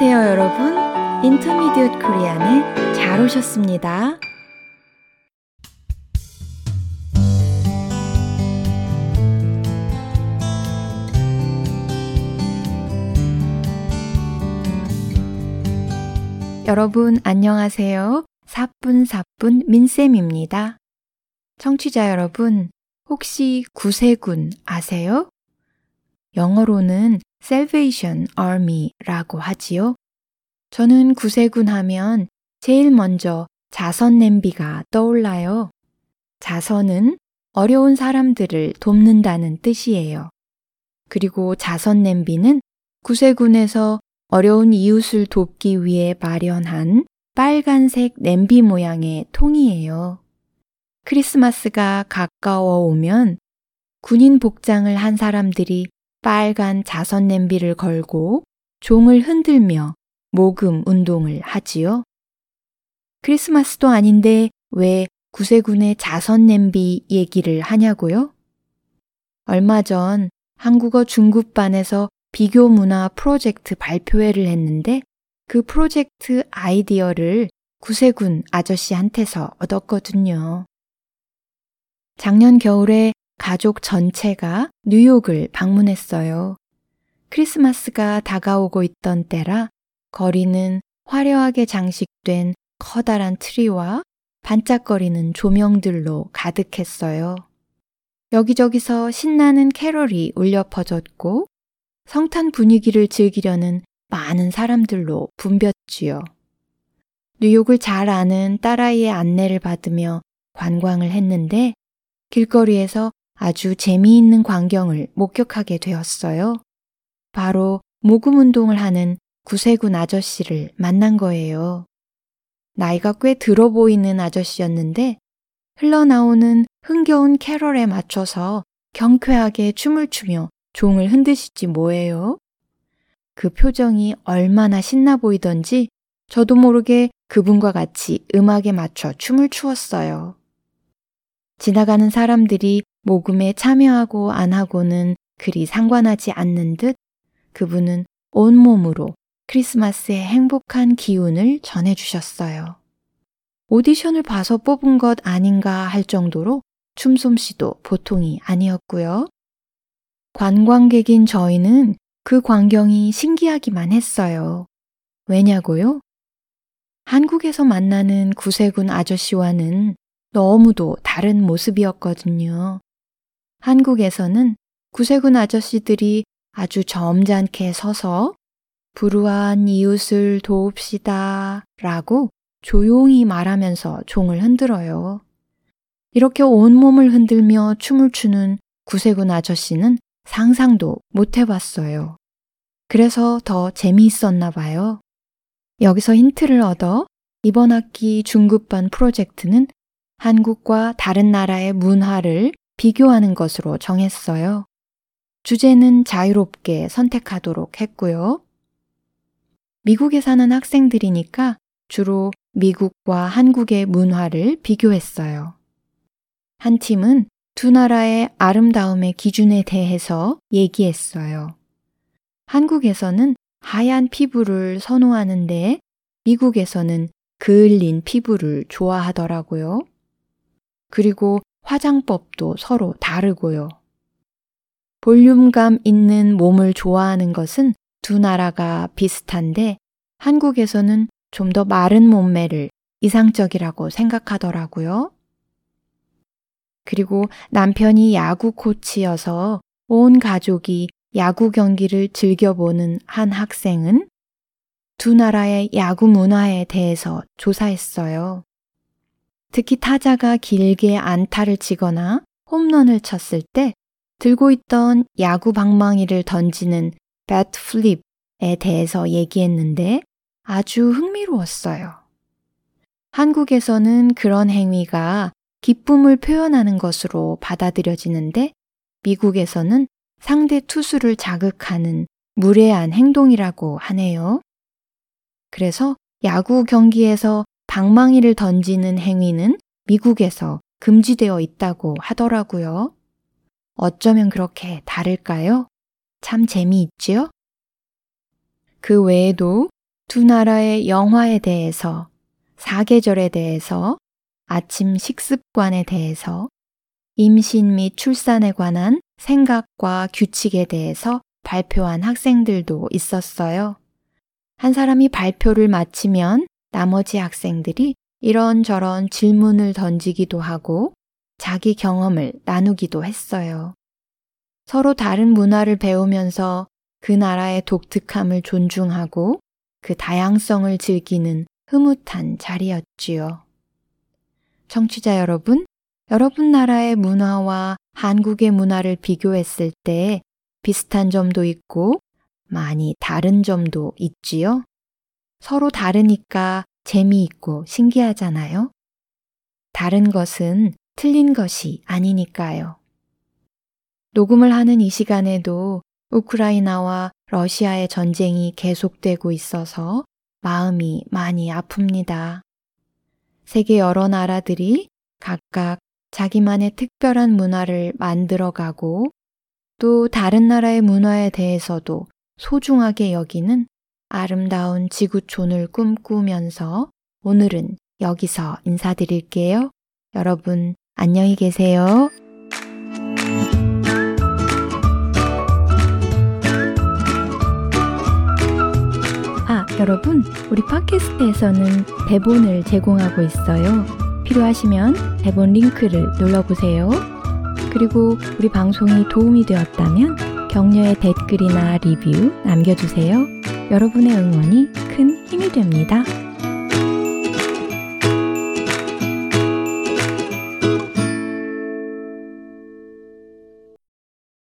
안녕하세요, 여러분. 인터미디엇 코리안에 잘 오셨습니다. 여러분, 안녕하세요. 사뿐사뿐 민쌤입니다. 청취자 여러분, 혹시 구세군 아세요? 영어로는 Salvation Army라고 하지요. 저는 구세군 하면 제일 먼저 자선 냄비가 떠올라요. 자선은 어려운 사람들을 돕는다는 뜻이에요. 그리고 자선 냄비는 구세군에서 어려운 이웃을 돕기 위해 마련한 빨간색 냄비 모양의 통이에요. 크리스마스가 가까워 오면 군인 복장을 한 사람들이 빨간 자선 냄비를 걸고 종을 흔들며 모금 운동을 하지요. 크리스마스도 아닌데 왜 구세군의 자선 냄비 얘기를 하냐고요? 얼마 전 한국어 중급반에서 비교 문화 프로젝트 발표회를 했는데 그 프로젝트 아이디어를 구세군 아저씨한테서 얻었거든요. 작년 겨울에 가족 전체가 뉴욕을 방문했어요. 크리스마스가 다가오고 있던 때라 거리는 화려하게 장식된 커다란 트리와 반짝거리는 조명들로 가득했어요. 여기저기서 신나는 캐럴이 울려 퍼졌고 성탄 분위기를 즐기려는 많은 사람들로 붐볐지요. 뉴욕을 잘 아는 딸아이의 안내를 받으며 관광을 했는데 길거리에서 아주 재미있는 광경을 목격하게 되었어요. 바로 모금 운동을 하는 구세군 아저씨를 만난 거예요. 나이가 꽤 들어 보이는 아저씨였는데 흘러나오는 흥겨운 캐럴에 맞춰서 경쾌하게 춤을 추며 종을 흔드시지 뭐예요? 그 표정이 얼마나 신나 보이던지 저도 모르게 그분과 같이 음악에 맞춰 춤을 추었어요. 지나가는 사람들이 모금에 참여하고 안 하고는 그리 상관하지 않는 듯 그분은 온몸으로 크리스마스의 행복한 기운을 전해주셨어요. 오디션을 봐서 뽑은 것 아닌가 할 정도로 춤솜씨도 보통이 아니었고요. 관광객인 저희는 그 광경이 신기하기만 했어요. 왜냐고요? 한국에서 만나는 구세군 아저씨와는 너무도 다른 모습이었거든요. 한국에서는 구세군 아저씨들이 아주 점잖게 서서 불우한 이웃을 도웁시다 라고 조용히 말하면서 종을 흔들어요. 이렇게 온몸을 흔들며 춤을 추는 구세군 아저씨는 상상도 못 해봤어요. 그래서 더 재미있었나 봐요. 여기서 힌트를 얻어 이번 학기 중급반 프로젝트는 한국과 다른 나라의 문화를 비교하는 것으로 정했어요. 주제는 자유롭게 선택하도록 했고요. 미국에 사는 학생들이니까 주로 미국과 한국의 문화를 비교했어요. 한 팀은 두 나라의 아름다움의 기준에 대해서 얘기했어요. 한국에서는 하얀 피부를 선호하는데 미국에서는 그을린 피부를 좋아하더라고요. 그리고 화장법도 서로 다르고요. 볼륨감 있는 몸을 좋아하는 것은 두 나라가 비슷한데 한국에서는 좀 더 마른 몸매를 이상적이라고 생각하더라고요. 그리고 남편이 야구 코치여서 온 가족이 야구 경기를 즐겨보는 한 학생은 두 나라의 야구 문화에 대해서 조사했어요. 특히 타자가 길게 안타를 치거나 홈런을 쳤을 때 들고 있던 야구 방망이를 던지는 배트 플립에 대해서 얘기했는데 아주 흥미로웠어요. 한국에서는 그런 행위가 기쁨을 표현하는 것으로 받아들여지는데 미국에서는 상대 투수를 자극하는 무례한 행동이라고 하네요. 그래서 야구 경기에서 방망이를 던지는 행위는 미국에서 금지되어 있다고 하더라고요. 어쩌면 그렇게 다를까요? 참 재미있지요? 그 외에도 두 나라의 영화에 대해서, 사계절에 대해서, 아침 식습관에 대해서, 임신 및 출산에 관한 생각과 규칙에 대해서 발표한 학생들도 있었어요. 한 사람이 발표를 마치면 나머지 학생들이 이런저런 질문을 던지기도 하고 자기 경험을 나누기도 했어요. 서로 다른 문화를 배우면서 그 나라의 독특함을 존중하고 그 다양성을 즐기는 흐뭇한 자리였지요. 청취자 여러분, 여러분 나라의 문화와 한국의 문화를 비교했을 때 비슷한 점도 있고 많이 다른 점도 있지요? 서로 다르니까 재미있고 신기하잖아요? 다른 것은 틀린 것이 아니니까요. 녹음을 하는 이 시간에도 우크라이나와 러시아의 전쟁이 계속되고 있어서 마음이 많이 아픕니다. 세계 여러 나라들이 각각 자기만의 특별한 문화를 만들어가고 또 다른 나라의 문화에 대해서도 소중하게 여기는 아름다운 지구촌을 꿈꾸면서 오늘은 여기서 인사드릴게요. 여러분, 안녕히 계세요. 아, 여러분, 우리 팟캐스트에서는 대본을 제공하고 있어요. 필요하시면 대본 링크를 눌러보세요. 그리고 우리 방송이 도움이 되었다면 격려의 댓글이나 리뷰 남겨주세요. 여러분의 응원이 큰 힘이 됩니다.